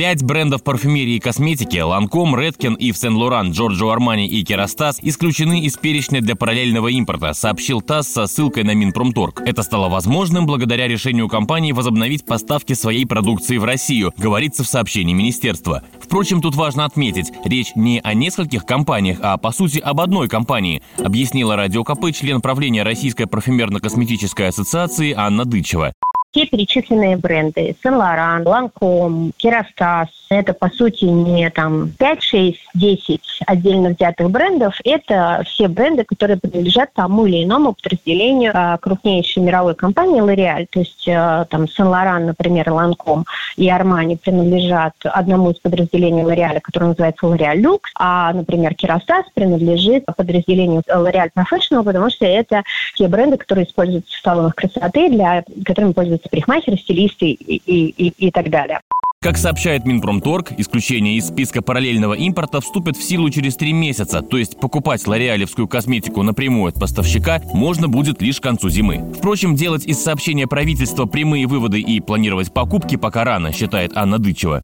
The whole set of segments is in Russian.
Пять брендов парфюмерии и косметики Ланком, Редкен, Ив Сен-Лоран, Джорджо Армани и Керастас исключены из перечня для параллельного импорта, сообщил ТАСС со ссылкой на Минпромторг. Это стало возможным благодаря решению компании возобновить поставки своей продукции в Россию, говорится в сообщении министерства. Впрочем, тут важно отметить, речь не о нескольких компаниях, а по сути об одной компании, объяснила Радио КП член правления Российской парфюмерно-косметической ассоциации Анна Дычева. Все перечисленные бренды. Сен-Лоран, Ланком, Керастас, это по сути не там 5, 6, 10 отдельно взятых брендов, это все бренды, которые принадлежат тому или иному подразделению а, крупнейшей мировой компании L'Oreal. То есть а, там Сен-Лоран, например, Ланком и Армани принадлежат одному из подразделений L'Oreal, которое называется L'Oreal Lux, а, например, Керастас принадлежит подразделению L'Oreal Professional, потому что это те бренды, которые используются в салонах красоты, для которыми пользуются парикмахеры, стилисты и, и, и, и так далее. Как сообщает Минпромторг, исключение из списка параллельного импорта вступит в силу через три месяца, то есть покупать лореалевскую косметику напрямую от поставщика можно будет лишь к концу зимы. Впрочем, делать из сообщения правительства прямые выводы и планировать покупки пока рано, считает Анна Дычева.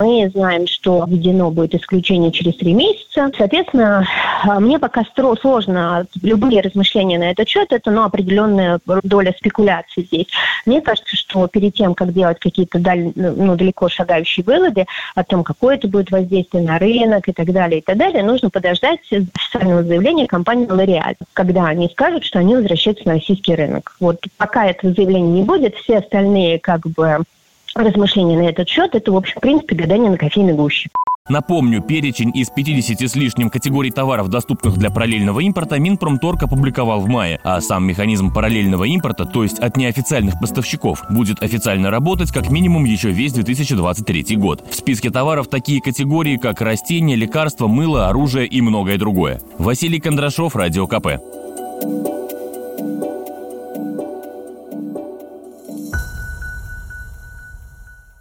Мы знаем, что введено будет исключение через три месяца. Соответственно, а, мне пока сложно любые размышления на этот счет. Это ну, определенная доля спекуляции здесь. Мне кажется, что перед тем, как делать какие-то даль, ну, далеко шагающие выводы о том, какое это будет воздействие на рынок и так далее, и так далее, нужно подождать официального заявления компании L'Oreal, когда они скажут, что они возвращаются на российский рынок. Вот пока этого заявления не будет, все остальные как бы размышления на этот счет, это, в общем, в принципе, гадание на кофейной гуще. Напомню, перечень из 50 с лишним категорий товаров, доступных для параллельного импорта, Минпромторг опубликовал в мае, а сам механизм параллельного импорта, то есть от неофициальных поставщиков, будет официально работать как минимум еще весь 2023 год. В списке товаров такие категории, как растения, лекарства, мыло, оружие и многое другое. Василий Кондрашов, Радио КП.